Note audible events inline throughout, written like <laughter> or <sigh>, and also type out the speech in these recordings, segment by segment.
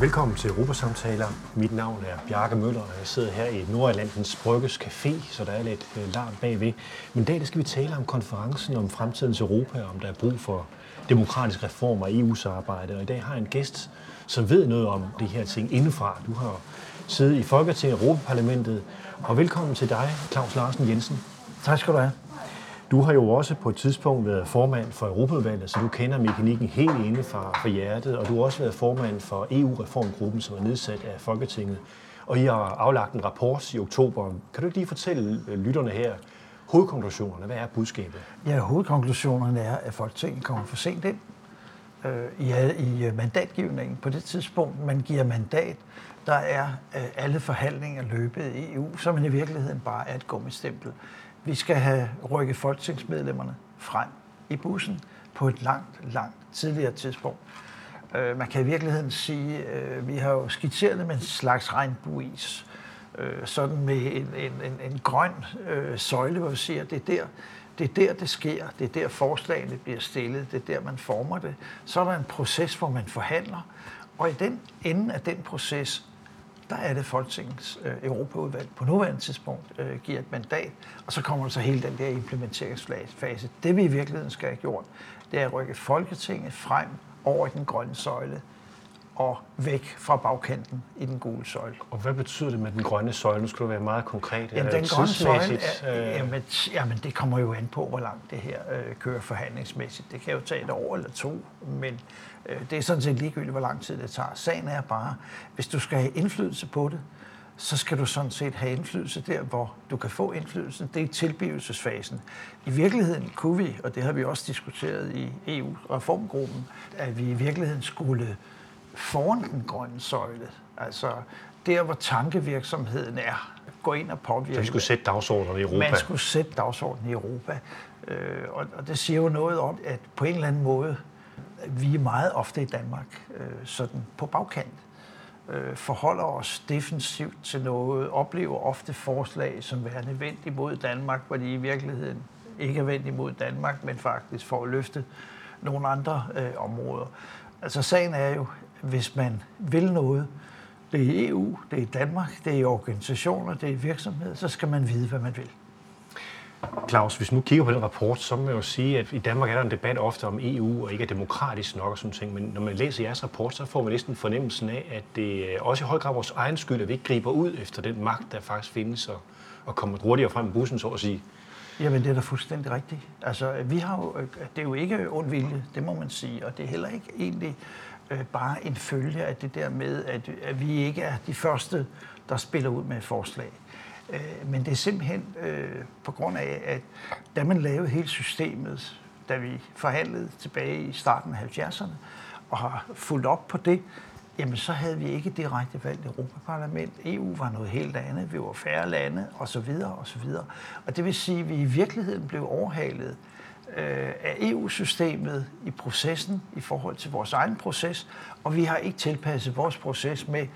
Velkommen til Europasamtaler. Mit navn er Bjarke Møller, og jeg sidder her i Nordatlantens Brygges Café, så der er lidt øh, larm bagved. Men i dag skal vi tale om konferencen om fremtidens Europa, om der er brug for demokratiske reformer og EU-samarbejde. Og i dag har jeg en gæst, som ved noget om de her ting indefra. Du har siddet i Folketinget, og Europaparlamentet. og velkommen til dig, Claus Larsen Jensen. Tak skal du have. Du har jo også på et tidspunkt været formand for Europaudvalget, så du kender mekanikken helt inde fra, fra hjertet, og du har også været formand for EU-reformgruppen, som er nedsat af Folketinget. Og I har aflagt en rapport i oktober. Kan du ikke lige fortælle øh, lytterne her hovedkonklusionerne? Hvad er budskabet? Ja, hovedkonklusionerne er, at Folketinget kommer for sent ind øh, i, i øh, mandatgivningen. På det tidspunkt, man giver mandat, der er øh, alle forhandlinger løbet i EU, så man i virkeligheden bare er et gummistempel. Vi skal have rykket folketingsmedlemmerne frem i bussen på et langt, langt tidligere tidspunkt. Øh, man kan i virkeligheden sige, øh, vi har jo skitseret det med en slags regnbueis, Øh, sådan med en, en, en, en grøn øh, søjle, hvor vi siger, det er der, det er der, det sker. Det er der, forslagene bliver stillet. Det er der, man former det. Så er der en proces, hvor man forhandler. Og i den ende af den proces, der er det Folketingets øh, Europaudvalg på nuværende tidspunkt øh, giver et mandat, og så kommer der så hele den der implementeringsfase. Det vi i virkeligheden skal have gjort, det er at rykke Folketinget frem over i den grønne søjle og væk fra bagkanten i den gule søjle. Og hvad betyder det med den grønne søjle? Nu skal du være meget konkret. Jamen, den grønne søjle, er, øh, jamen, jamen, det kommer jo an på, hvor langt det her øh, kører forhandlingsmæssigt. Det kan jo tage et år eller to, men øh, det er sådan set ligegyldigt, hvor lang tid det tager. Sagen er bare, hvis du skal have indflydelse på det, så skal du sådan set have indflydelse der, hvor du kan få indflydelse. Det er tilblivelsesfasen. I virkeligheden kunne vi, og det har vi også diskuteret i EU-reformgruppen, at vi i virkeligheden skulle foran den grønne søjle. Altså der, hvor tankevirksomheden er. Gå ind og påvirke. Så vi skulle sætte dagsordenen i Europa? Man skulle sætte dagsordenen i Europa. Øh, og, og det siger jo noget om, at på en eller anden måde, vi er meget ofte i Danmark øh, sådan på bagkant. Øh, forholder os defensivt til noget, oplever ofte forslag, som værende vendt imod Danmark, hvor de i virkeligheden ikke er vendt imod Danmark, men faktisk for at løfte nogle andre øh, områder. Altså sagen er jo, hvis man vil noget, det er i EU, det er i Danmark, det er i organisationer, det er i virksomheder, så skal man vide, hvad man vil. Claus, hvis nu kigger på den rapport, så må jeg jo sige, at i Danmark er der en debat ofte om EU og ikke er demokratisk nok og sådan ting, men når man læser jeres rapport, så får man næsten fornemmelsen af, at det er også i høj grad vores egen skyld, at vi ikke griber ud efter den magt, der faktisk findes, og, og kommer hurtigere frem i bussen, så at sige. Jamen, det er da fuldstændig rigtigt. Altså, vi har jo, øh, det er jo ikke ond vilje, det må man sige, og det er heller ikke egentlig øh, bare en følge af det der med, at, at vi ikke er de første, der spiller ud med et forslag. Øh, men det er simpelthen øh, på grund af, at da man lavede hele systemet, da vi forhandlede tilbage i starten af 70'erne, og har fulgt op på det, jamen så havde vi ikke direkte valgt Europaparlament. EU var noget helt andet. Vi var færre lande, og så videre, og så videre. Og det vil sige, at vi i virkeligheden blev overhalet øh, af EU-systemet i processen i forhold til vores egen proces, og vi har ikke tilpasset vores proces med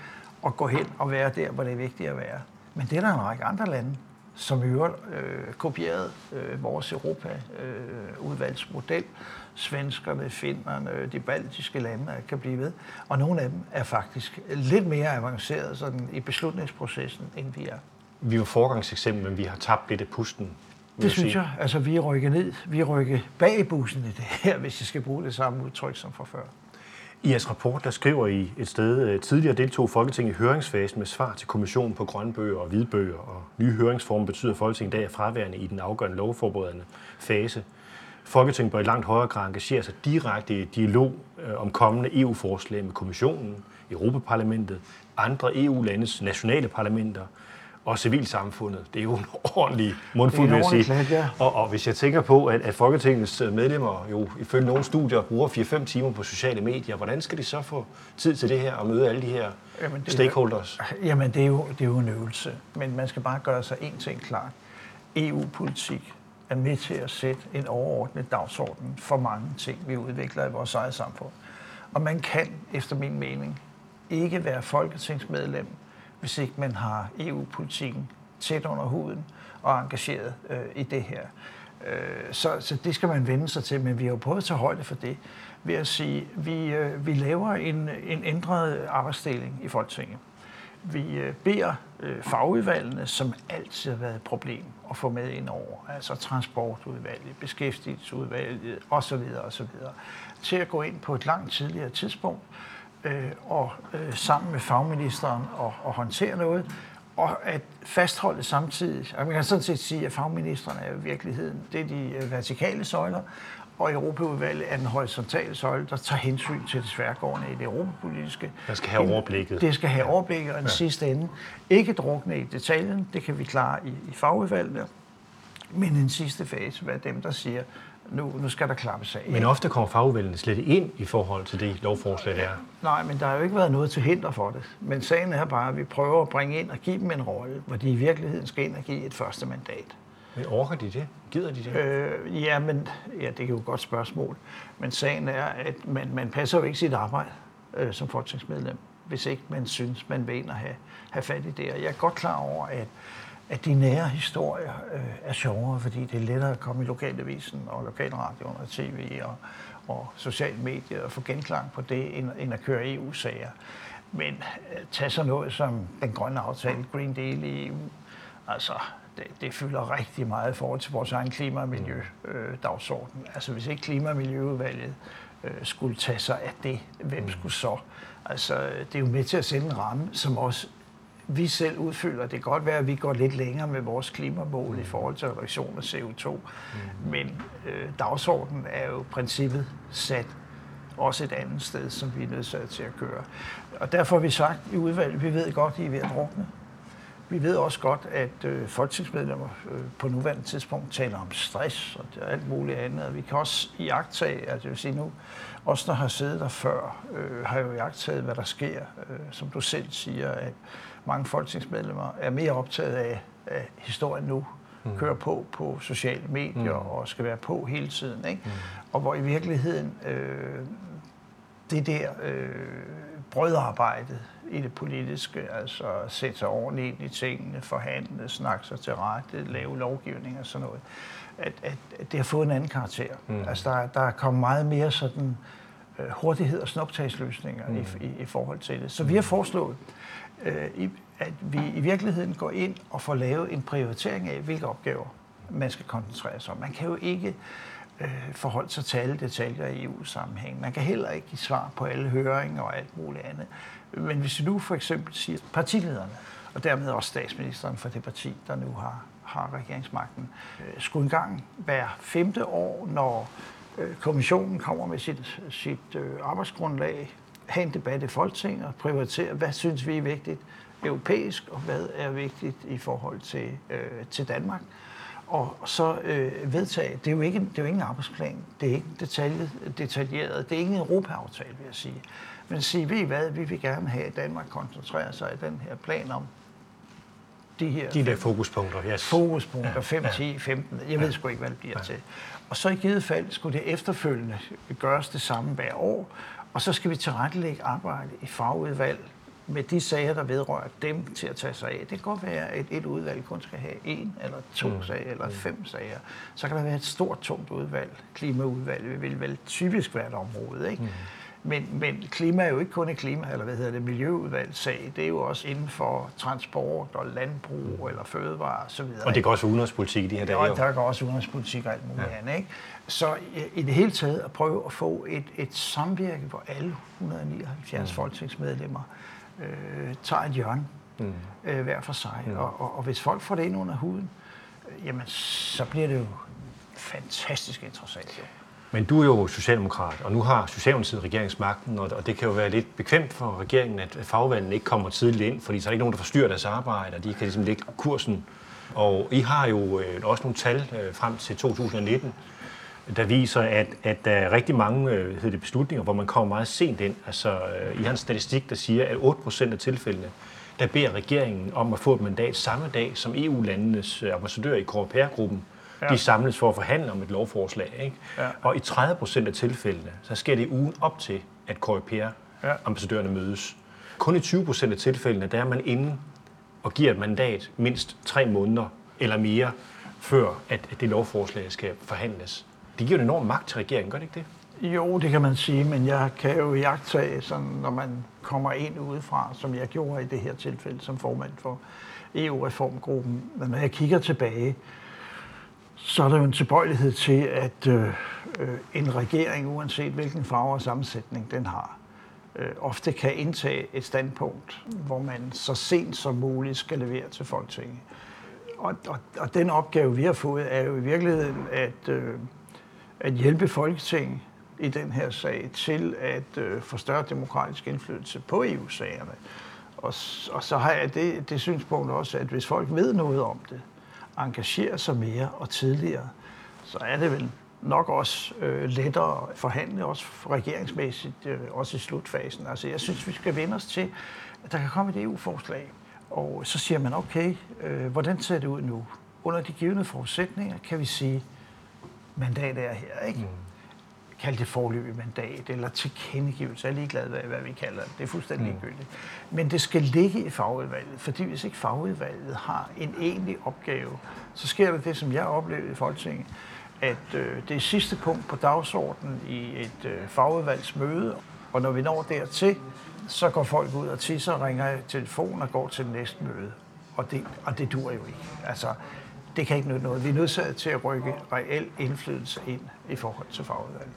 at gå hen og være der, hvor det er vigtigt at være. Men det er der en række andre lande, som i øvrigt øh, kopierede øh, vores Europa-udvalgsmodel. Øh, Svenskerne, finnerne, de baltiske lande kan blive ved. Og nogle af dem er faktisk lidt mere avanceret sådan, i beslutningsprocessen, end vi er. Vi er jo forgangseksempel, men vi har tabt lidt af pusten det synes sige. jeg. Altså, vi rykker ned. Vi rykker bag i bussen i det her, <laughs> hvis jeg skal bruge det samme udtryk som fra før. I jeres rapport, der skriver I et sted, øh, tidligere deltog Folketinget i høringsfasen med svar til kommissionen på grønbøger og hvidbøger, og nye høringsformer betyder, at Folketinget i dag er fraværende i den afgørende lovforberedende fase. Folketinget bør i langt højere grad engagere sig direkte i dialog øh, om kommende EU-forslag med kommissionen, Europaparlamentet, andre EU-landes nationale parlamenter, og civilsamfundet. Det er jo en ordentlig mundfuld, vil jeg sige. Klat, ja. og, og hvis jeg tænker på, at, at Folketingets medlemmer jo ifølge nogle studier bruger 4-5 timer på sociale medier, hvordan skal de så få tid til det her og møde alle de her jamen, det, stakeholders? Jamen, det er, jo, det er jo en øvelse, men man skal bare gøre sig én ting klart. EU-politik er med til at sætte en overordnet dagsorden for mange ting, vi udvikler i vores eget samfund. Og man kan, efter min mening, ikke være folketingsmedlem hvis ikke man har EU-politikken tæt under huden og engageret øh, i det her. Øh, så, så det skal man vende sig til, men vi har jo prøvet at tage højde for det ved at sige, vi, øh, vi laver en, en ændret arbejdsdeling i Folketinget. Vi øh, beder øh, fagudvalgene, som altid har været et problem at få med ind over, altså transportudvalget, beskæftigelsesudvalget osv., osv., til at gå ind på et langt tidligere tidspunkt øh, og øh, sammen med fagministeren og, og håndtere noget, og at fastholde samtidig, man kan sådan set sige, at fagministerne er i virkeligheden, det er de øh, vertikale søjler, og Europaudvalget er den horisontale søjle, der tager hensyn til det sværgående i det europapolitiske. Der skal have overblikket. Det skal have overblikket, og den ja. sidste ende ikke drukne i detaljen, det kan vi klare i, i fagudvalget, men den sidste fase er dem, der siger, nu, nu skal der klappes af. Men ofte kommer fagudvalgene slet ind i forhold til det lovforslag, der er. Nej, men der har jo ikke været noget til hinder for det. Men sagen er bare, at vi prøver at bringe ind og give dem en rolle, hvor de i virkeligheden skal ind og give et første mandat. Men orker de det? Gider de det? Øh, ja, men ja, det er jo et godt spørgsmål. Men sagen er, at man, man passer jo ikke sit arbejde øh, som folketingsmedlem, hvis ikke man synes, man vil ind og have, have fat i det. Og jeg er godt klar over, at, at de nære historier øh, er sjovere, fordi det er lettere at komme i lokalavisen og lokalradioen og tv og, og sociale medier og få genklang på det, end, end at køre EU-sager. Men øh, tag så noget som den grønne aftale, Green Deal i EU. Altså, det, det fylder rigtig meget i forhold til vores egen klima- og miljø-dagsorden. Øh, altså hvis ikke klima- og miljøudvalget øh, skulle tage sig af det, hvem mm. skulle så? Altså det er jo med til at sende en ramme, som også vi selv udfylder. Det kan godt være, at vi går lidt længere med vores klimamål i forhold til reduktion af CO2, mm. men øh, dagsordenen er jo princippet sat også et andet sted, som vi er nødt til at køre. Og derfor har vi sagt i udvalget, vi ved godt, at I er ved at drukne. Vi ved også godt, at øh, folketingsmedlemmer øh, på nuværende tidspunkt taler om stress og alt muligt andet. Og vi kan også iagtage, altså det vil sige nu, os der har siddet der før, øh, har jo iagtaget, hvad der sker. Øh, som du selv siger, at mange folketingsmedlemmer er mere optaget af, af historien nu, mm. kører på på sociale medier mm. og skal være på hele tiden. Ikke? Mm. Og hvor i virkeligheden øh, det der øh, brødarbejde i det politiske, altså sætte sig ordentligt ind i tingene, forhandle, snakke sig til rette, lave lovgivning og sådan noget, at, at, at det har fået en anden karakter. Mm. Altså der, der er kommet meget mere sådan uh, hurtighed og snuptagsløsninger mm. i, i, i forhold til det. Så vi har foreslået, uh, i, at vi i virkeligheden går ind og får lavet en prioritering af, hvilke opgaver man skal koncentrere sig om. Man kan jo ikke øh, forholde sig til alle detaljer i EU-sammenhæng. Man kan heller ikke give svar på alle høringer og alt muligt andet. Men hvis du nu for eksempel siger partilederne, og dermed også statsministeren for det parti, der nu har, har regeringsmagten, øh, skulle engang hver femte år, når øh, kommissionen kommer med sit, sit øh, arbejdsgrundlag, have en debat i Folketinget og prioritere, hvad synes vi er vigtigt europæisk, og hvad er vigtigt i forhold til, øh, til Danmark og så øh, vedtage, det er jo ikke, det er jo ikke en arbejdsplan, det er ikke detaljet, detaljeret, det er ikke en Europa-aftale, vil jeg sige. Men sige, ved I hvad, vi vil gerne have, at Danmark koncentrerer sig i den her plan om de her... De der fokuspunkter, yes. Fokuspunkter, 5, ja. 10, 15, jeg ved sgu ikke, hvad det bliver ja. til. Og så i givet fald skulle det efterfølgende gøres det samme hver år, og så skal vi tilrettelægge arbejde i fagudvalg, med de sager, der vedrører dem til at tage sig af. Det kan godt være, at et udvalg kun skal have en eller to mm. sager eller mm. fem sager. Så kan der være et stort, tungt udvalg. Klimaudvalg det vil vel typisk være et område, ikke? Mm. Men, men klima er jo ikke kun et klima, eller hvad hedder det, miljøudvalgssag. Det er jo også inden for transport og landbrug mm. eller fødevare osv. Og det går også udenrigspolitik i de her dage. Ja, der går også udenrigspolitik og alt muligt ja. andet. Ikke? Så i det hele taget at prøve at få et, et samvirke, hvor alle 179 mm. folketingsmedlemmer øh, tager et hjørne mm. øh, hver for sig. Mm. Og, og, og hvis folk får det ind under huden, øh, jamen så bliver det jo fantastisk interessant. Jo. Men du er jo socialdemokrat, og nu har Socialdemokratiet regeringsmagten, og det kan jo være lidt bekvemt for regeringen, at fagvalgene ikke kommer tidligt ind, fordi så er der ikke nogen, der forstyrrer deres arbejde, og de kan ligesom lægge kursen. Og I har jo øh, også nogle tal øh, frem til 2019, der viser, at, at der er rigtig mange øh, hedder det, beslutninger, hvor man kommer meget sent ind. Altså, I har en statistik, der siger, at 8% af tilfældene, der beder regeringen om at få et mandat samme dag, som EU-landenes ambassadør i Coreper-gruppen, ja. de samles for at forhandle om et lovforslag. Ikke? Ja. Og i 30% af tilfældene, så sker det ugen op til, at Coreper-ambassadørerne mødes. Kun i 20% af tilfældene, der er man inde og giver et mandat mindst tre måneder eller mere før at, at det lovforslag skal forhandles. Det giver en enorm magt til regeringen, gør det ikke det? Jo, det kan man sige, men jeg kan jo jagtage, sådan, når man kommer ind udefra, som jeg gjorde i det her tilfælde som formand for EU-reformgruppen. Men når jeg kigger tilbage, så er der jo en tilbøjelighed til, at øh, øh, en regering, uanset hvilken farve og sammensætning den har, øh, ofte kan indtage et standpunkt, hvor man så sent som muligt skal levere til Folketinget. Og, og, og den opgave, vi har fået, er jo i virkeligheden at, øh, at hjælpe Folketinget i den her sag til at øh, få større demokratisk indflydelse på EU-sagerne. Og, og så har jeg det, det synspunkt også, at hvis folk ved noget om det, engagerer sig mere og tidligere, så er det vel nok også øh, lettere at forhandle, også regeringsmæssigt, øh, også i slutfasen. Altså, jeg synes, vi skal vende os til, at der kan komme et EU-forslag, og så siger man, okay, øh, hvordan ser det ud nu? Under de givende forudsætninger kan vi sige, mandatet er her, ikke? Mm. Kald det forløbig mandat eller tilkendegivelse. Jeg er ligeglad, hvad, hvad vi kalder det. Det er fuldstændig mm. ligegyldigt. Men det skal ligge i fagudvalget, fordi hvis ikke fagudvalget har en egentlig opgave, så sker der det, som jeg oplevede i Folketinget, at øh, det er sidste punkt på dagsordenen i et øh, fagudvalgsmøde, og når vi når dertil, så går folk ud og tisser, ringer i telefon og går til det næste møde. Og det, og det dur jo ikke. Altså, det kan ikke nytte noget. Vi er nødt til at rykke reel indflydelse ind i forhold til fagudvalget.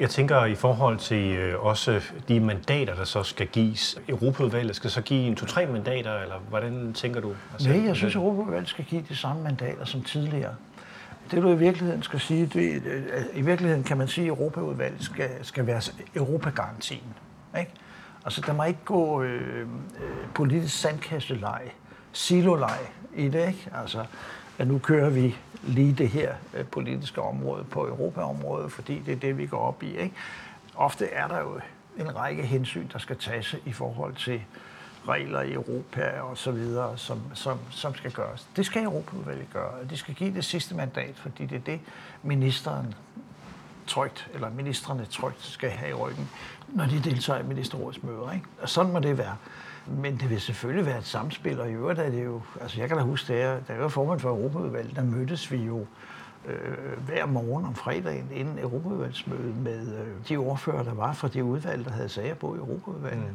Jeg tænker i forhold til øh, også de mandater, der så skal gives. Europaudvalget skal så give en to-tre mandater, eller hvordan tænker du? Altså, Nej, jeg synes, at Europaudvalget skal give de samme mandater som tidligere. Det du i virkeligheden skal sige, det, øh, i virkeligheden kan man sige, at Europaudvalget skal, skal være Europagarantien. Ikke? Altså, der må ikke gå øh, øh, politisk sandkastelej, silolej i det. Ikke? Altså, at nu kører vi lige det her øh, politiske område på Europaområdet, fordi det er det, vi går op i. Ikke? Ofte er der jo en række hensyn, der skal tages i forhold til regler i Europa og så videre, som, som, som skal gøres. Det skal Europaudvalget gøre. De skal give det sidste mandat, fordi det er det, ministeren trygt, eller ministerne trygt skal have i ryggen, når de deltager i ministerrådsmøder. Ikke? Og sådan må det være. Men det vil selvfølgelig være et samspil, og i øvrigt er det jo, altså jeg kan da huske, da jeg, da jeg var formand for Europaudvalget, der mødtes vi jo øh, hver morgen om fredagen inden Europaudvalgsmødet med øh, de ordfører, der var fra de udvalg, der havde sager på i Europaudvalget.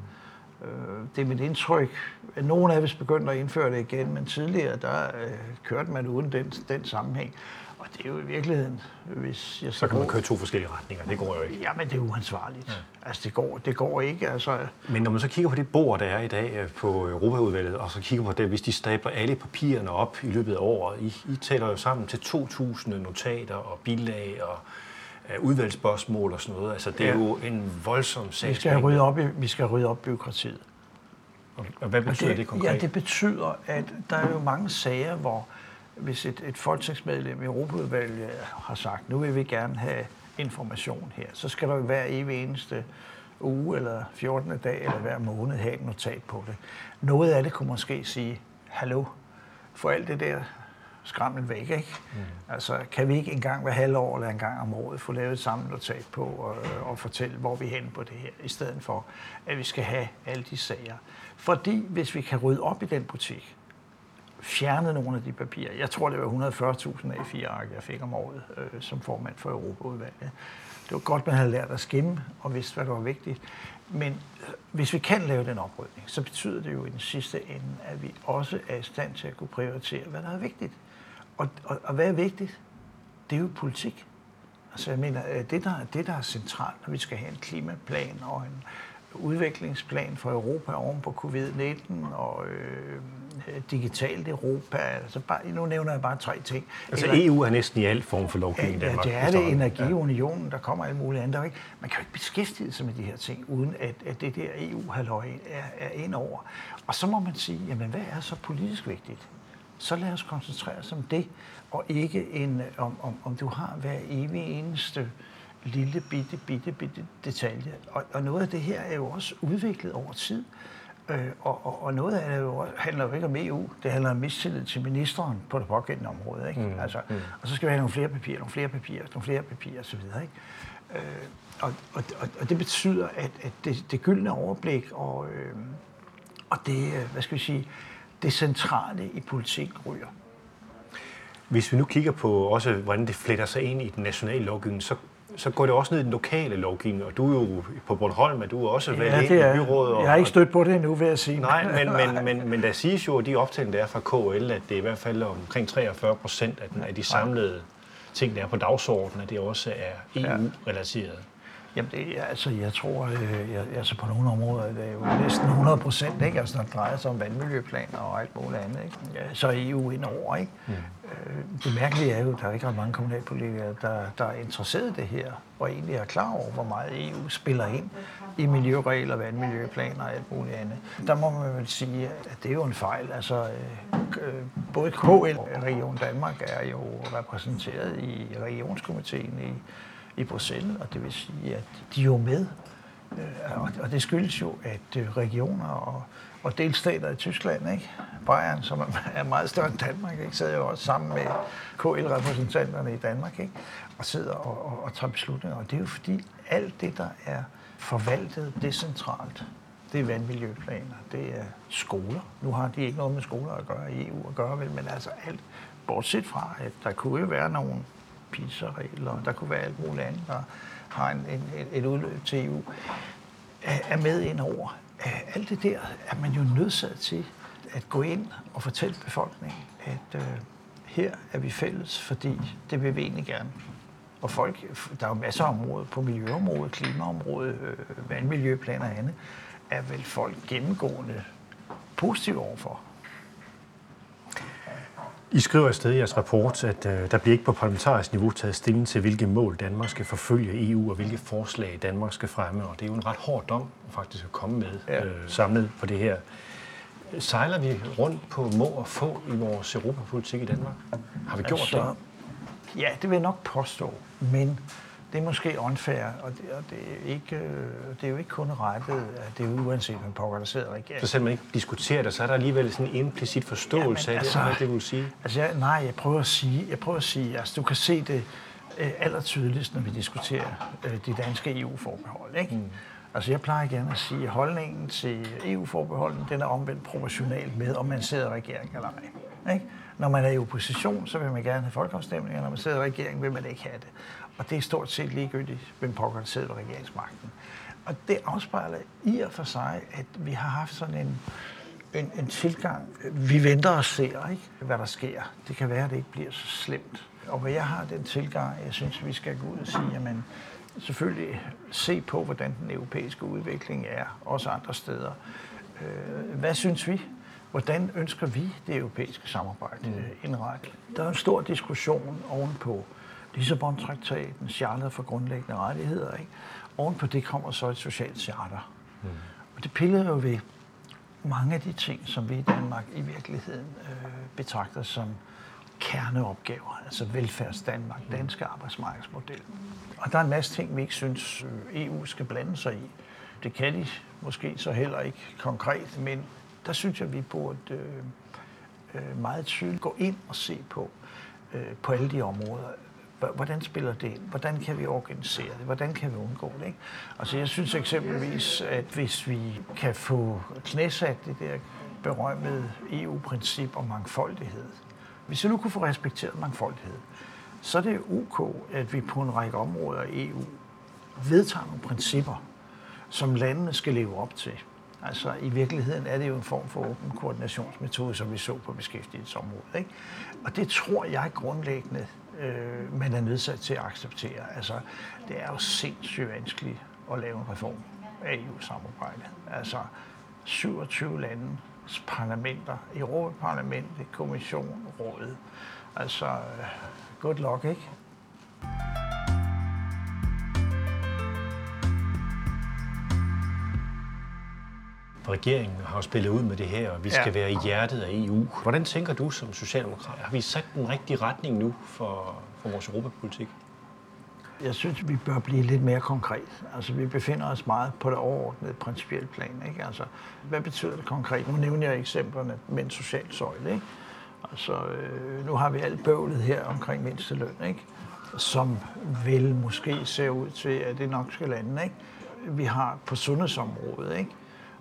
Mm. Øh, det er mit indtryk, at nogen af os begyndte at indføre det igen, men tidligere der øh, kørte man uden den, den sammenhæng. Og det er jo i virkeligheden, hvis jeg så kan man køre to forskellige retninger. Det går jo ikke. Ja, men det er uansvarligt. Ja. Altså, det går, det går ikke. Altså... Men når man så kigger på det bord, der er i dag øh, på Europaudvalget, og så kigger på det, hvis de stabler alle papirerne op i løbet af året, I, I taler jo sammen til 2.000 notater og bilag og uh, udvalgsspørgsmål og sådan noget. Altså, det er ja. jo en voldsom sag. Vi skal rydde op i, vi skal rydde op byråkratiet. Og hvad betyder det, det konkret? Ja, det betyder, at der er jo mange sager, hvor hvis et, et folketingsmedlem i Europaudvalget har sagt, nu vil vi gerne have information her, så skal der jo hver evig eneste uge eller 14. dag eller hver måned have et notat på det. Noget af det kunne måske sige, hallo, for alt det der skrammel væk, ikke? Mm. Altså, kan vi ikke engang hver halvår eller en gang om året få lavet et samlet notat på og, og fortælle, hvor vi er henne på det her, i stedet for, at vi skal have alle de sager. Fordi hvis vi kan rydde op i den butik, fjernet nogle af de papirer. Jeg tror, det var 140.000 A4-ark, jeg fik om året øh, som formand for Europaudvalget. Det var godt, man havde lært at skimme og vidste, hvad der var vigtigt. Men øh, hvis vi kan lave den oprydning, så betyder det jo i den sidste ende, at vi også er i stand til at kunne prioritere, hvad der er vigtigt. Og, og, og hvad er vigtigt? Det er jo politik. Altså jeg mener, øh, det der, det der er centralt, når vi skal have en klimaplan og en udviklingsplan for Europa oven på covid-19 og øh, digitalt Europa. Altså bare, nu nævner jeg bare tre ting. Altså Eller, EU er næsten i al form for lovgivning i Danmark. Ja, det er det. Energiunionen, der kommer alt muligt andet. Ikke? Man kan jo ikke beskæftige sig med de her ting, uden at, at det der EU-halløj er, er ind over. Og så må man sige, jamen hvad er så politisk vigtigt? Så lad os koncentrere os om det, og ikke en, om, om, om du har hver evig eneste lille bitte, bitte, bitte detalje. Og, og noget af det her er jo også udviklet over tid. Øh, og, og, og noget af det jo, handler jo ikke om EU, det handler om mistillid til ministeren på det pågældende område. Ikke? Mm, altså, mm. Og så skal vi have nogle flere papirer, nogle flere papirer, nogle flere papirer osv. Ikke? Øh, og, og, og, og det betyder, at, at det, det gyldne overblik og, øh, og det, hvad skal vi sige, det centrale i politik ryger. Hvis vi nu kigger på også, hvordan det fletter sig ind i den nationale lovgivning, så så går det også ned i den lokale lovgivning, og du er jo på Bornholm, at du er også valgt ind i byrådet. Og, jeg har ikke stødt på det endnu, vil jeg sige. Nej, men, men, <laughs> men, men der siges jo, at de optællinger, der er fra KL, at det er i hvert fald omkring 43 procent af, den, af de samlede ting, der er på dagsordenen, at det også er EU-relateret. Jamen, det, altså, jeg tror, øh, jeg, altså på nogle områder, det er jo næsten 100 procent, ikke? Altså, når det drejer sig om vandmiljøplaner og alt muligt andet, ikke? Ja, så er EU ind over, ikke? Mm. Øh, det mærkelige er jo, at der er ikke ret mange kommunalpolitikere, der, der er interesseret i det her, og egentlig er klar over, hvor meget EU spiller ind i miljøregler, vandmiljøplaner og alt muligt andet. Der må man vel sige, at det er jo en fejl. Altså, øh, både KL og Region Danmark er jo repræsenteret i regionskomiteen i i Bruxelles, og det vil sige, at de er jo med. Øh, og det skyldes jo, at øh, regioner og, og delstater i Tyskland, ikke? Bayern, som er meget større end Danmark, ikke? sidder jo også sammen med KL-repræsentanterne i Danmark, ikke? og sidder og, og, og tager beslutninger. Og det er jo fordi, alt det, der er forvaltet decentralt, det er vandmiljøplaner, det er skoler. Nu har de ikke noget med skoler at gøre i EU at gøre, vel, men altså alt, bortset fra, at der kunne jo være nogle PISA-regler, der kunne være alt muligt andet, der har en, en, et udløb til EU, er med ind over. Alt det der er man jo nødsaget til at gå ind og fortælle befolkningen, at øh, her er vi fælles, fordi det vil vi egentlig gerne. Og folk, der er jo masser af områder på miljøområdet, klimaområdet, øh, vandmiljøplaner og andet, er vel folk gennemgående positive overfor. I skriver et sted i jeres rapport, at øh, der bliver ikke på parlamentarisk niveau taget stilling til, hvilke mål Danmark skal forfølge EU, og hvilke forslag Danmark skal fremme. Og det er jo en ret hård dom faktisk at komme med ja. øh, samlet på det her. Sejler vi rundt på må og få i vores europapolitik i Danmark? Har vi gjort altså, det? Ja, det vil jeg nok påstå. Men det er måske unfair, og det, og det, er, ikke, øh, det er jo ikke kun rettet, at det er uanset, hvem pokker der sidder regering. Så selvom man ikke diskuterer det, så er der alligevel sådan en implicit forståelse ja, altså, af det, altså, det vil sige? Altså, jeg, nej, jeg prøver at sige, jeg prøver at sige, altså, du kan se det øh, allertydeligst, når vi diskuterer øh, de danske EU-forbehold, ikke? Mm. Altså, jeg plejer gerne at sige, at holdningen til EU-forbeholden, den er omvendt proportional med, om man sidder i regering eller ej. Ikke? Når man er i opposition, så vil man gerne have folkeafstemninger, når man sidder i regering, vil man ikke have det. Og det er stort set ligegyldigt, hvem pokker der sidder ved regeringsmagten. Og det afspejler i og for sig, at vi har haft sådan en, en, en tilgang. Vi venter og ser, ikke, hvad der sker. Det kan være, at det ikke bliver så slemt. Og hvad jeg har den tilgang, jeg synes, vi skal gå ud og sige, jamen, selvfølgelig se på, hvordan den europæiske udvikling er, også andre steder. Øh, hvad synes vi? Hvordan ønsker vi det europæiske samarbejde mm. indrettet? Der er en stor diskussion ovenpå Lissabon-traktaten, charter for grundlæggende rettigheder. Ikke? Oven på det kommer så et socialt charter. Mm. Og det piller jo ved mange af de ting, som vi i Danmark i virkeligheden øh, betragter som kerneopgaver, altså velfærdsdanmark, mm. danske arbejdsmarkedsmodel. Og der er en masse ting, vi ikke synes, øh, EU skal blande sig i. Det kan de måske så heller ikke konkret, men der synes jeg, vi burde øh, øh meget tydeligt gå ind og se på, øh, på alle de områder hvordan spiller det ind? Hvordan kan vi organisere det? Hvordan kan vi undgå det? Ikke? Altså jeg synes eksempelvis, at hvis vi kan få knæsat det der berømmede EU-princip om mangfoldighed, hvis vi nu kunne få respekteret mangfoldighed, så er det ok, at vi på en række områder i EU vedtager nogle principper, som landene skal leve op til. Altså i virkeligheden er det jo en form for åben koordinationsmetode, som vi så på beskæftigelsesområdet. Ikke? Og det tror jeg grundlæggende øh, man er nødsat til at acceptere. Altså, det er jo sindssygt vanskeligt at lave en reform af EU-samarbejdet. Altså, 27 landes parlamenter, Europaparlamentet, kommission, rådet. Altså, øh, good luck, ikke? Regeringen har jo spillet ud med det her, og vi skal ja. være i hjertet af EU. Hvordan tænker du som socialdemokrat? Har vi sat den rigtige retning nu for, for vores europapolitik? Jeg synes, vi bør blive lidt mere konkret. Altså, vi befinder os meget på det overordnede principielle plan. Ikke? Altså, hvad betyder det konkret? Nu nævner jeg eksemplerne med en social søjle. Ikke? Altså, øh, nu har vi alt bøvlet her omkring mindsteløn, ikke? som vel måske ser ud til, at det nok skal lande. Ikke? Vi har på sundhedsområdet, ikke?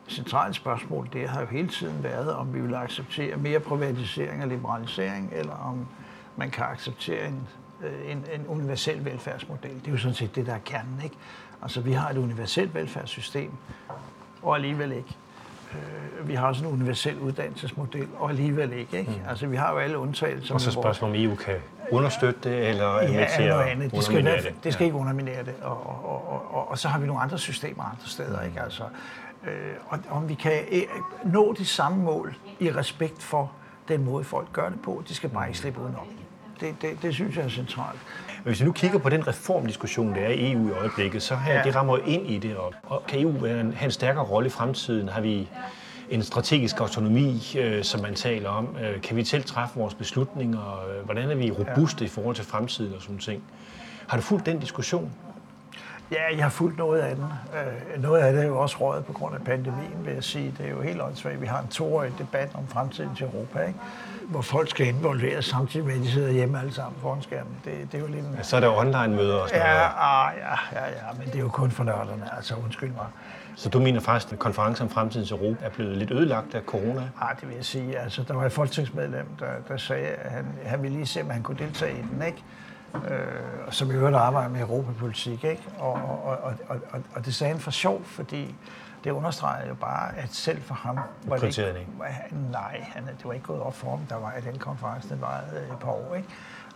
Centrale spørgsmål, det har jo hele tiden været, om vi vil acceptere mere privatisering og liberalisering, eller om, man kan acceptere en, øh, en, en universel velfærdsmodel. Det er jo sådan set det, der er kernen, ikke? Altså, vi har et universelt velfærdssystem, og alligevel ikke. Øh, vi har også en universel uddannelsesmodel, og alligevel ikke. ikke? Mm. Altså, vi har jo alle undtagelser. Og så spørgsmålet om EU kan understøtte det, eller ja, med til at andet. Det skal, det. det skal ja. ikke underminere det. Og, og, og, og, og så har vi nogle andre systemer andre steder. Mm. Ikke? Altså, øh, og om vi kan øh, nå de samme mål i respekt for den måde, folk gør det på, de skal bare ikke slippe udenom. Det, det, det synes jeg er centralt. Men hvis vi nu kigger på den reformdiskussion, der er i EU i øjeblikket, så her, ja. det rammer ind i det. Og, og kan EU have en stærkere rolle i fremtiden? Har vi en strategisk autonomi, øh, som man taler om? Øh, kan vi selv træffe vores beslutninger? Øh, hvordan er vi robuste ja. i forhold til fremtiden og sådan ting? Har du fulgt den diskussion? Ja, jeg har fulgt noget af den. Øh, noget af det er jo også rådet på grund af pandemien, vil jeg sige. Det er jo helt åndssvagt. Vi har en toårig debat om fremtiden til Europa, ikke? hvor folk skal involveres samtidig med, at de sidder hjemme alle sammen foran skærmen. Det, det er jo lidt... Ja, så er der online-møder og sådan ja, noget. Ah, ja, ja, ja, men det er jo kun for nørderne, altså undskyld mig. Så du mener faktisk, at konferencen om fremtidens Europa er blevet lidt ødelagt af corona? Ja, det vil jeg sige. Altså, der var et folketingsmedlem, der, der sagde, at han, han ville lige se, om han kunne deltage i den, ikke? Øh, som i øvrigt arbejder med europapolitik. Ikke? Og, og, og, og, og, det sagde han for sjov, fordi det understreger jo bare, at selv for ham var det ikke... ikke. Nej, han, det var ikke gået op for ham. Der var i den konference, den var et par år, ikke?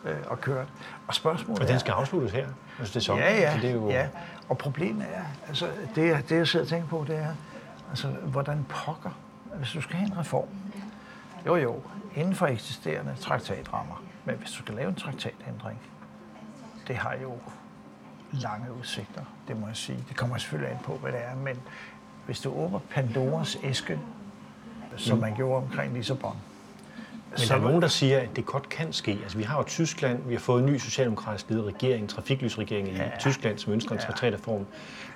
Øh, og kørt. Og spørgsmålet Og den skal afsluttes her? Altså, det er sommer, ja, ja, det er jo... ja. Og problemet er, altså, det, det jeg sidder og tænker på, det er, altså, hvordan pokker, hvis du skal have en reform, jo jo, inden for eksisterende traktatrammer, men hvis du skal lave en traktatændring, det har jo lange udsigter, det må jeg sige. Det kommer selvfølgelig an på, hvad det er, men hvis du åbner Pandoras æske, som mm. man gjorde omkring Lissabon, men der er nogen, der siger, at det godt kan ske. Altså, vi har jo Tyskland, vi har fået en ny socialdemokratisk ledet regering, trafiklysregering i ja. Tyskland, som ønsker en ja. traktatreform.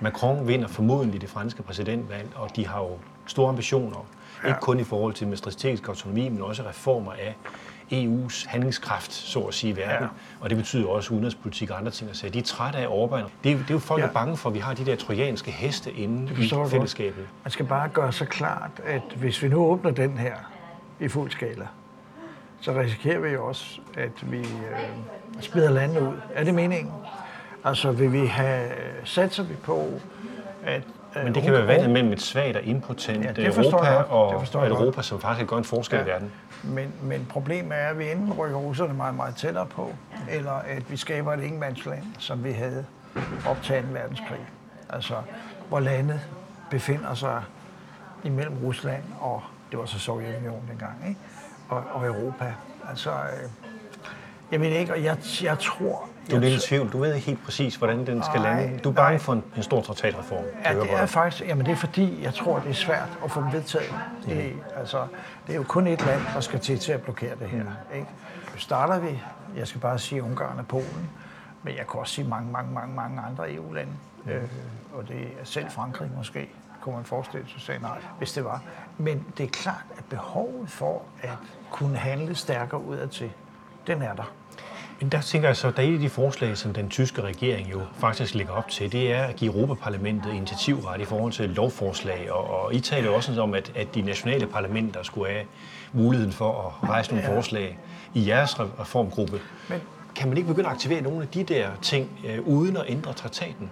Macron vinder formodentlig det franske præsidentvalg, og de har jo store ambitioner. Ja. Ikke kun i forhold til med strategisk autonomi, men også reformer af EU's handlingskraft, så at sige, i verden. Ja. Og det betyder også udenrigspolitik og andre ting. Så de er trætte af Orbán. Det er, det er jo folk, ja. der er bange for, at vi har de der trojanske heste inde i fællesskabet. Godt. Man skal bare gøre så klart, at hvis vi nu åbner den her i fuld skala, så risikerer vi jo også, at vi øh, smider landet ud. Er det meningen? Altså vil vi have, satser vi på, at men det kan være valget mellem et svagt og impotent ja, Europa og et Europa, som faktisk gør en forskel ja. i verden. Men, men problemet er, at vi enten rykker russerne meget, meget tættere på, eller at vi skaber et ingenmandsland, som vi havde optaget en verdenskrig. Altså, hvor landet befinder sig imellem Rusland og, det var så Sovjetunionen dengang, ikke? Og, og Europa. Altså, øh, jeg ved ikke, og jeg, jeg tror... Du er lidt i tvivl. Du ved ikke helt præcis, hvordan den skal nej, lande. Du er bange for en, en stor traktatreform. Ja, det er faktisk... Jamen, det er fordi, jeg tror, det er svært at få dem vedtaget. Det, altså, det er jo kun et land, der skal til til at blokere det her. Mm. Ikke? Starter vi, jeg skal bare sige Ungarn og Polen, men jeg kan også sige mange, mange, mange, mange andre EU-lande. Mm. Øh, og det er selv Frankrig måske, kunne man forestille sig, sagde nej, hvis det var. Men det er klart, at behovet for at kunne handle stærkere udadtil, den er der. Men der tænker jeg så, at der et af de forslag, som den tyske regering jo faktisk lægger op til, det er at give Europaparlamentet initiativret i forhold til lovforslag. Og, og I taler jo også om, at, at de nationale parlamenter skulle have muligheden for at rejse nogle ja. forslag i jeres reformgruppe. Men, kan man ikke begynde at aktivere nogle af de der ting, øh, uden at ændre traktaten?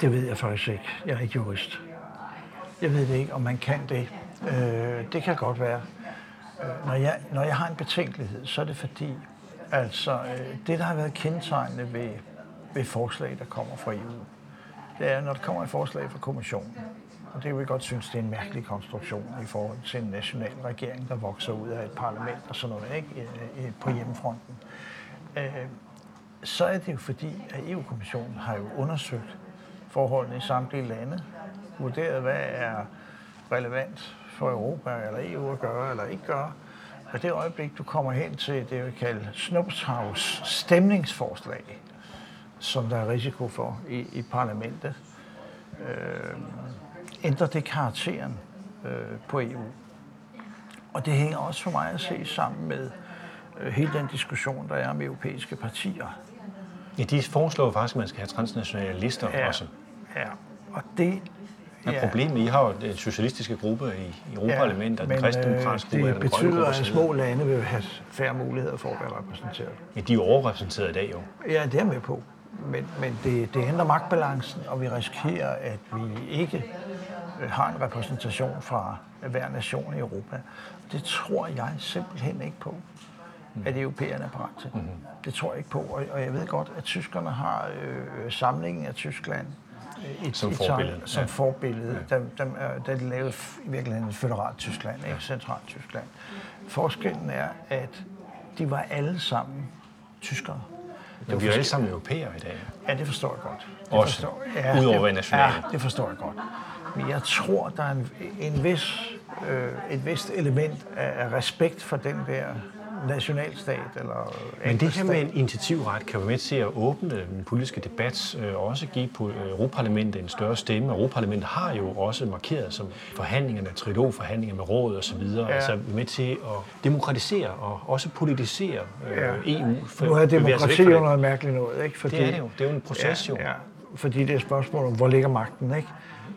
Det ved jeg faktisk ikke. Jeg er ikke jurist. Jeg ved det ikke, om man kan det. Øh, det kan godt være. Øh, når, jeg, når jeg har en betænkelighed, så er det fordi, Altså, øh, det, der har været kendetegnende ved, ved forslag, der kommer fra EU, det er, når der kommer et forslag fra kommissionen, og det vil vi godt synes, det er en mærkelig konstruktion i forhold til en national regering, der vokser ud af et parlament og sådan noget, ikke? Øh, øh, på hjemmefronten. Så er det jo fordi, at EU-kommissionen har jo undersøgt forholdene i samtlige lande, vurderet, hvad er relevant for Europa eller EU at gøre eller ikke gøre, og det øjeblik, du kommer hen til det, vi kalder Snupshavs stemningsforslag, som der er risiko for i, i parlamentet, øh, ændrer det karakteren øh, på EU. Og det hænger også for mig at se sammen med øh, hele den diskussion, der er om europæiske partier. Ja, de foreslår faktisk, at man skal have transnationale lister ja, også. Ja, og det Hvad er problemet? I har jo den socialistiske gruppe i Europaparlamentet, ja, og den kristdemokratiske gruppe det betyder, at små lande vil have færre muligheder for at være repræsenteret. Ja, de er overrepræsenteret i dag jo. Ja, det er med på. Men, men det, det ændrer magtbalancen, og vi risikerer, at vi ikke øh, har en repræsentation fra hver nation i Europa. Det tror jeg simpelthen ikke på, at europæerne er parat til. Mm-hmm. Det tror jeg ikke på, og, og jeg ved godt, at tyskerne har øh, samlingen af Tyskland et, som forbillede. Et, som ja. forbillede. Ja. Der, der, der, der lavede i virkeligheden føderalt Tyskland, ikke? centralt Tyskland. Forskellen er, at de var alle sammen tyskere. Men vi er alle sammen europæere i dag. Ja, det forstår jeg godt. Det Også, forstår, ja, udover nationale. Ja, det forstår jeg godt. Men jeg tror, der er en, en vis, øh, et vist element af respekt for den der nationalstat eller Men det her med en initiativret kan være med til at åbne den politiske debat øh, og også give på øh, Europaparlamentet en større stemme. Europaparlamentet har jo også markeret som forhandlingerne, trilogforhandlinger med rådet osv. Ja. Altså med til at demokratisere og også politisere øh, ja. EU. For, nu er demokrati jo noget mærkeligt noget, ikke? Fordi, det er det jo. Det er jo en proces ja, jo. Ja. Fordi det er et spørgsmål om, hvor ligger magten, ikke?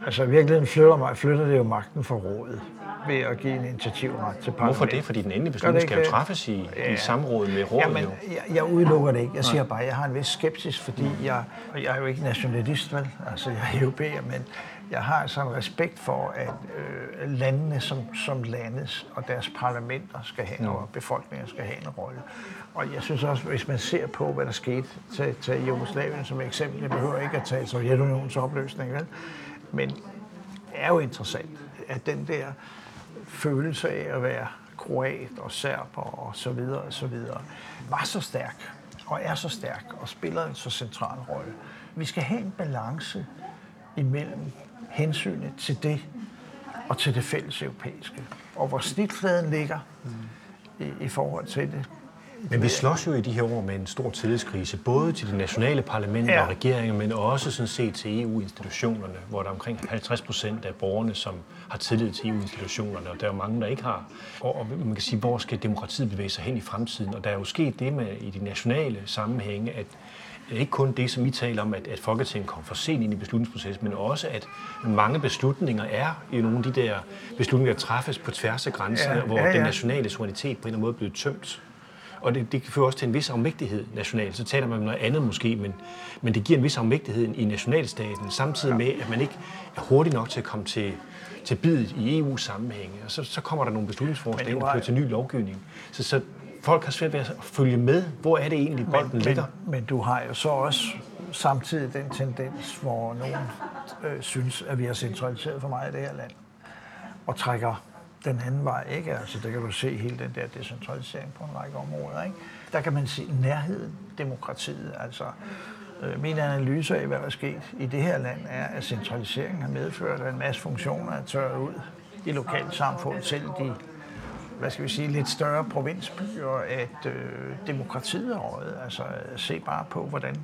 Altså i virkeligheden flytter, mig, flytter det jo magten fra rådet ved at give en initiativret til parlamentet. Hvorfor det? Fordi den endelige beslutning skal jo træffes i, ja. i samråd med rådet. Jamen, jeg, jeg udelukker det ikke. Jeg siger bare, at jeg har en vis skepsis, fordi jeg, jeg er jo ikke nationalist, vel? Altså, jeg er europæer, men jeg har sådan en respekt for, at øh, landene som, som landes og deres parlamenter skal have, og befolkninger skal have en rolle. Og jeg synes også, hvis man ser på, hvad der skete til, til Jugoslavien som eksempel, jeg behøver ikke at tage Sovjetunionens opløsning, vel? Men det er jo interessant, at den der følelse af at være kroat og serber og så videre og så videre, var så stærk og er så stærk og spiller en så central rolle. Vi skal have en balance imellem hensynet til det og til det fælles europæiske. Og hvor snitfladen ligger i, i forhold til det, men vi slås jo i de her år med en stor tillidskrise, både til de nationale parlamenter ja. og regeringer, men også sådan set til EU-institutionerne, hvor der er omkring 50 procent af borgerne, som har tillid til EU-institutionerne, og der er jo mange, der ikke har. Og, og man kan sige, hvor skal demokratiet bevæge sig hen i fremtiden? Og der er jo sket det med i de nationale sammenhænge, at ikke kun det, som I taler om, at, at Folketinget kommer for sent ind i beslutningsprocessen, men også, at mange beslutninger er i nogle af de der beslutninger, der træffes på tværs af grænserne, ja, hvor ja, ja. den nationale suverænitet på en eller anden måde blevet tømt. Og det, det fører også til en vis afmægtighed nationalt. Så taler man om noget andet måske, men, men det giver en vis afmægtighed i nationalstaten, samtidig med, at man ikke er hurtig nok til at komme til, til bidet i EU-sammenhænge. Og så, så kommer der nogle beslutningsforslag, der fører til ny lovgivning. Så, så folk har svært ved at følge med. Hvor er det egentlig, bolden men, ligger? Men, men du har jo så også samtidig den tendens, hvor nogen øh, synes, at vi har centraliseret for meget i det her land, og trækker den anden vej, ikke? Altså, der kan du se hele den der decentralisering på en række områder, ikke? Der kan man se nærheden, demokratiet, altså øh, min analyse af, hvad der er sket i det her land, er, at centraliseringen har medført, at en masse funktioner er tørret ud i lokalt samfund, selv de hvad skal vi sige, lidt større provinsbyer, at øh, demokratiet er røget. Altså, se bare på, hvordan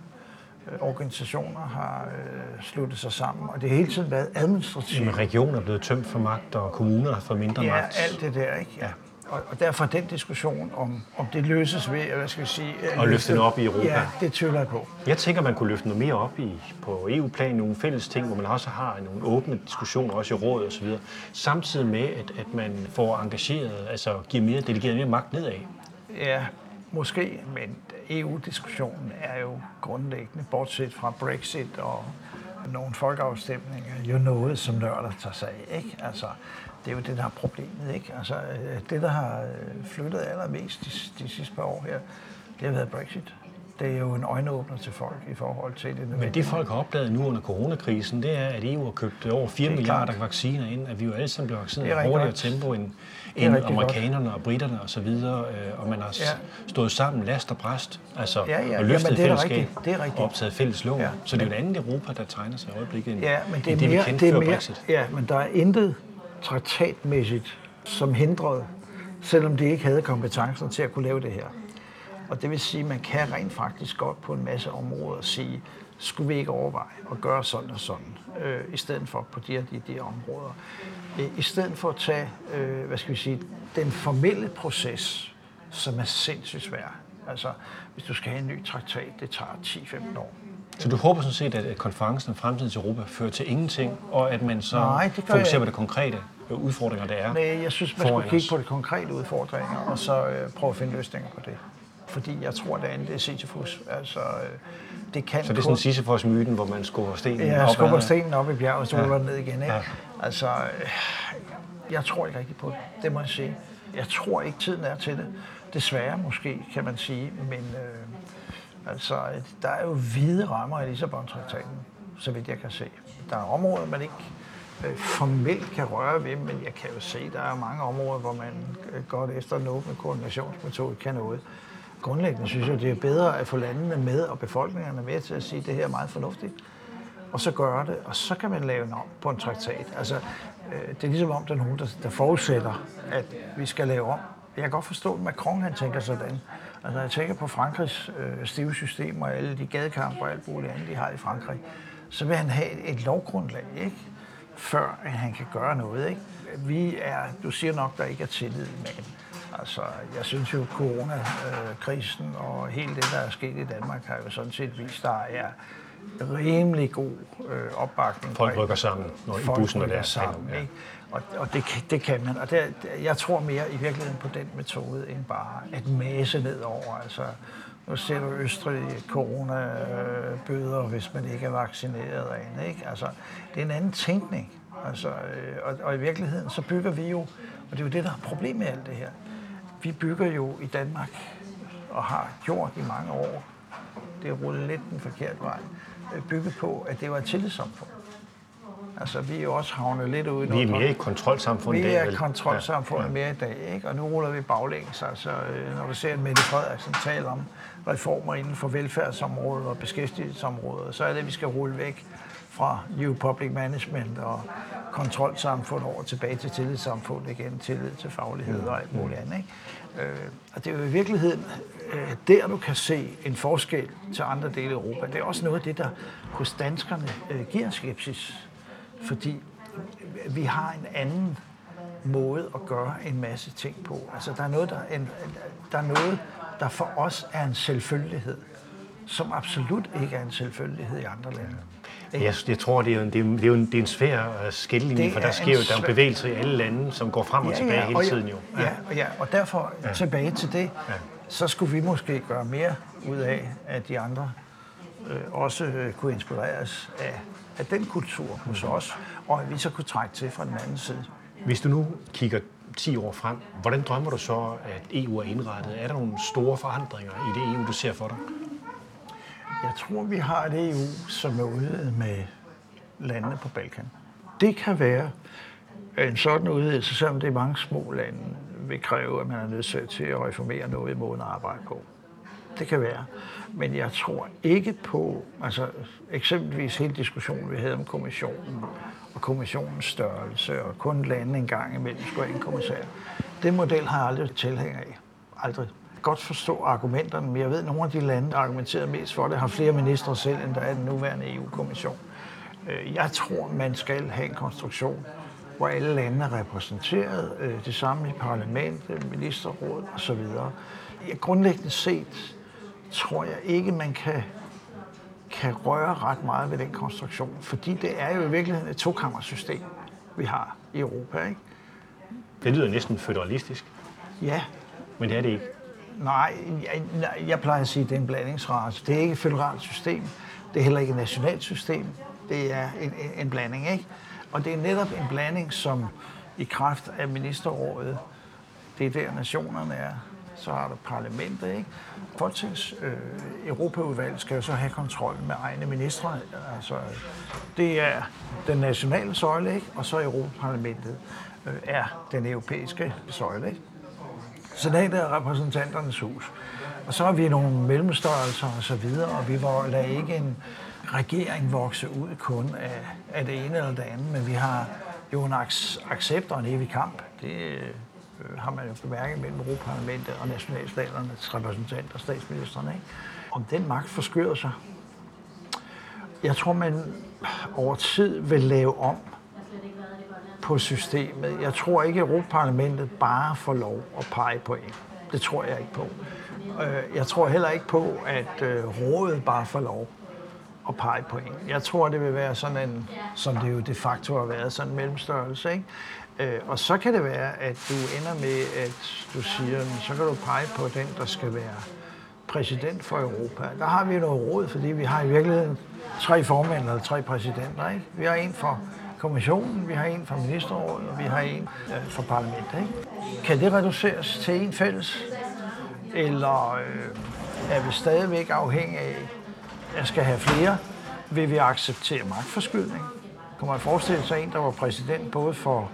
organisationer har øh, sluttet sig sammen, og det har hele tiden været administrativt. Men regioner er blevet tømt for magt, og kommuner har fået mindre ja, magt. Ja, alt det der, ikke? Ja. Og, og derfor den diskussion om, om det løses ved, hvad skal vi sige... Og løfte den op i Europa. Ja, det tvivler jeg på. Jeg tænker, man kunne løfte noget mere op i, på EU-plan, nogle fælles ting, hvor man også har nogle åbne diskussioner, også i råd og så videre, samtidig med, at, at man får engageret, altså giver mere, delegeret mere magt nedad. Ja, måske, men EU-diskussionen er jo grundlæggende, bortset fra Brexit og nogle folkeafstemninger, jo noget, som nørder tager sig af. Ikke? Altså, det er jo det, der er problemet. Ikke? Altså, det, der har flyttet allermest de, de sidste par år her, det har været Brexit det er jo en øjenåbner til folk i forhold til det. Men det folk har opdaget nu under coronakrisen, det er, at EU har købt over 4 milliarder klart. vacciner ind, at vi jo alle sammen bliver vaccineret i hurtigere tempo end, end amerikanerne godt. og britterne osv., og, så videre, øh, og man har ja. stået sammen, last og bræst, altså, ja, ja. og løftet Jamen, det er fællesskab rigtigt. Det er rigtigt. og optaget fælles lov. Ja. Så det er jo et andet Europa, der tegner sig i øjeblikket, end, ja, men det, er end det mere, vi kendte det er før mere, Brexit. Ja, men der er intet traktatmæssigt, som hindrede, selvom de ikke havde kompetencen til at kunne lave det her. Og det vil sige, at man kan rent faktisk godt på en masse områder sige, skulle vi ikke overveje at gøre sådan og sådan, øh, i stedet for på de her de, de områder. Øh, I stedet for at tage, øh, hvad skal vi sige, den formelle proces, som er sindssygt svær. Altså, hvis du skal have en ny traktat, det tager 10-15 år. Så du håber sådan set, at konferencen om fremtidens Europa fører til ingenting, og at man så Nej, det fokuserer jeg på det konkrete udfordringer, der er? Nej, jeg synes, man skulle kigge på de konkrete udfordringer, og så øh, prøve at finde løsninger på det. Fordi jeg tror, det andet det er Sisyphus. Altså, øh, det kan Så det er sådan Sisyphos-myten, hvor man skubber stenen Ja, op skubber ad- stenen op i bjerget, og så Ja. ruller den ned igen. Ikke? Ja. Altså, øh, jeg tror ikke rigtigt på det. Det må jeg sige. Jeg tror ikke, tiden er til det. Desværre måske, kan man sige. Men øh, altså, der er jo hvide rammer i Lissabon-traktaten, så vidt jeg kan se. Der er områder, man ikke øh, formelt kan røre ved, men jeg kan jo se, der er mange områder, hvor man øh, godt efter den åbne koordinationsmetode kan noget. Grundlæggende synes jeg, det er bedre at få landene med og befolkningerne med til at sige, at det her er meget fornuftigt og så gøre det, og så kan man lave en om på en traktat. Altså, øh, det er ligesom om, der er nogen, der, der forudsætter, at vi skal lave om. Jeg kan godt forstå, at Macron han tænker sådan. Altså, når jeg tænker på Frankrigs øh, stive system og alle de gadekampe og alt muligt andet, de har i Frankrig, så vil han have et, et lovgrundlag, ikke? før at han kan gøre noget. Ikke? Vi er, du siger nok, der ikke er tillid, men altså, jeg synes jo, coronakrisen og hele det, der er sket i Danmark, har jo sådan set vist, der er rimelig god øh, opbakning. Folk rykker sammen når i bussen, når det rykker er sammen. Ja. Ikke? Og, og det, kan- det kan man. Og det, jeg tror mere i virkeligheden på den metode, end bare at mase nedover. Altså, nu ser du Østrig coronabøder, hvis man ikke er vaccineret og andet. Ikke? Altså, det er en anden tænkning. Altså, øh, og, og i virkeligheden, så bygger vi jo, og det er jo det, der er problem med alt det her. Vi bygger jo i Danmark, og har gjort i mange år, det er rullet lidt den forkerte vej, bygget på, at det var et tillidssamfund. Altså, vi er jo også havnet lidt ude i Vi er noget- mere et kontrolsamfund i vi dag. er vel? kontrolsamfundet ja. mere i dag, ikke? og nu ruller vi baglæns. Altså, øh, når du ser Mette Frederiksen tale om reformer inden for velfærdsområdet og beskæftigelsesområdet, så er det, at vi skal rulle væk fra New Public Management og kontrolsamfund over tilbage til tillidssamfund igen, tillid til faglighed og alt muligt andet. Ikke? Øh, og det er jo i virkeligheden øh, der, du kan se en forskel til andre dele af Europa. Det er også noget af det, der hos danskerne øh, giver skepsis. Fordi vi har en anden måde at gøre en masse ting på. Altså, der er noget, der, er en, der, er noget, der for os er en selvfølgelighed, som absolut ikke er en selvfølgelighed i andre lande. Jeg, jeg tror, det er, en, det, er, jo- det, er en, det er en svær øh, skillelinje, for der er sker en jo der er bevægelser i alle lande, som går frem og tilbage hele og tiden jo. Ja, og, ja, og derfor ja. tilbage til det, ja. så skulle vi måske gøre mere ud af, at de andre øh, også øh, kunne inspireres af, af den kultur hos os, og at vi så kunne trække til fra den anden side. Hvis du nu kigger 10 år frem, hvordan drømmer du så, at EU er indrettet? Er der nogle store forandringer i det EU, du ser for dig? Jeg tror, vi har et EU, som er ude med landene på Balkan. Det kan være en sådan udvidelse, selvom det er mange små lande, vil kræve, at man er nødt til at reformere noget i måden at arbejde på. Det kan være. Men jeg tror ikke på, altså eksempelvis hele diskussionen, vi havde om kommissionen, og kommissionens størrelse, og kun lande en gang imellem skulle have en kommissær. Den model har jeg aldrig tilhænger af. Aldrig. Godt forstå argumenterne, men jeg ved, at nogle af de lande, der argumenterer mest for det, har flere ministre selv, end der er den nuværende EU-kommission. Øh, Jeg tror, man skal have en konstruktion, hvor alle lande er repræsenteret, øh, det samme i parlamentet, ministerrådet osv. Grundlæggende set tror jeg ikke, man kan, kan røre ret meget ved den konstruktion, fordi det er jo i virkeligheden et tokammersystem, vi har i Europa. Ikke? Det lyder næsten føderalistisk, Ja, men det er det ikke. Nej, jeg, nej, jeg plejer at sige, at det er en blandingsrace. Det er ikke et føderalt system. Det er heller ikke et nationalt system. Det er en, en, en blanding, ikke? Og det er netop en blanding, som i kraft af ministerrådet, det er der nationerne er, så har du parlamentet, ikke? Folketings øh, Europaudvalg skal jo så have kontrol med egne ministre. Altså, det er den nationale søjle, ikke? Og så Europaparlamentet øh, er den europæiske søjle, ikke? Senatet repræsentanternes hus. Og så har vi nogle mellemstørrelser og så videre, og vi var- lagde ikke en regering vokse ud kun af, af det ene eller det andet, men vi har jo en accept og en evig kamp. Det øh, har man jo bemærket mellem Europaparlamentet og nationalstaternes repræsentanter, statsministerne. Ikke? Om den magt forskyder sig. Jeg tror, man over tid vil lave om på systemet. Jeg tror ikke, at Europaparlamentet bare får lov at pege på en. Det tror jeg ikke på. Øh, jeg tror heller ikke på, at øh, rådet bare får lov at pege på en. Jeg tror, det vil være sådan en, som det jo de facto har været, sådan en mellemstørrelse. Ikke? Øh, og så kan det være, at du ender med, at du siger, så kan du pege på den, der skal være præsident for Europa. Der har vi noget råd, fordi vi har i virkeligheden tre formænd eller tre præsidenter. Ikke? Vi har en for kommissionen, vi har en for ministerrådet, og vi har en øh, for parlamentet. Ikke? Kan det reduceres til en fælles? Eller øh, er vi stadigvæk afhængige af, at jeg skal have flere? Vil vi acceptere magtforskydning? Kan man forestille sig en, der var præsident både for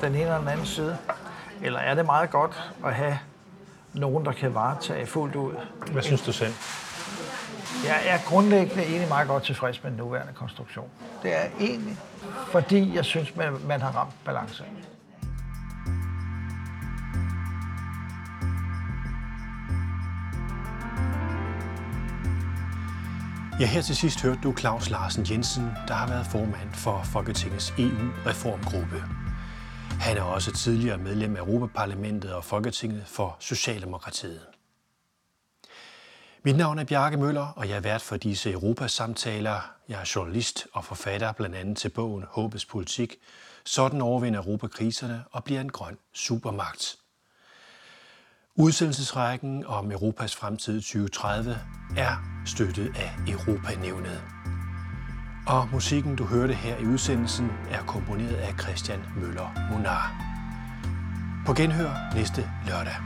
den ene og den anden side? Eller er det meget godt at have nogen, der kan varetage fuldt ud? Hvad synes du selv? Jeg er grundlæggende egentlig meget godt tilfreds med den nuværende konstruktion. Det er egentlig, fordi jeg synes, man, man har ramt balance. Ja, her til sidst hørte du Claus Larsen Jensen, der har været formand for Folketingets EU-reformgruppe. Han er også tidligere medlem af Europaparlamentet og Folketinget for Socialdemokratiet. Mit navn er Bjarke Møller, og jeg er vært for disse Europasamtaler. Jeg er journalist og forfatter blandt andet til bogen Håbets Politik. Sådan overvinder Europa kriserne og bliver en grøn supermagt. Udsendelsesrækken om Europas fremtid 2030 er støttet af Europanævnet. Og musikken, du hørte her i udsendelsen, er komponeret af Christian Møller Monar. På genhør næste lørdag.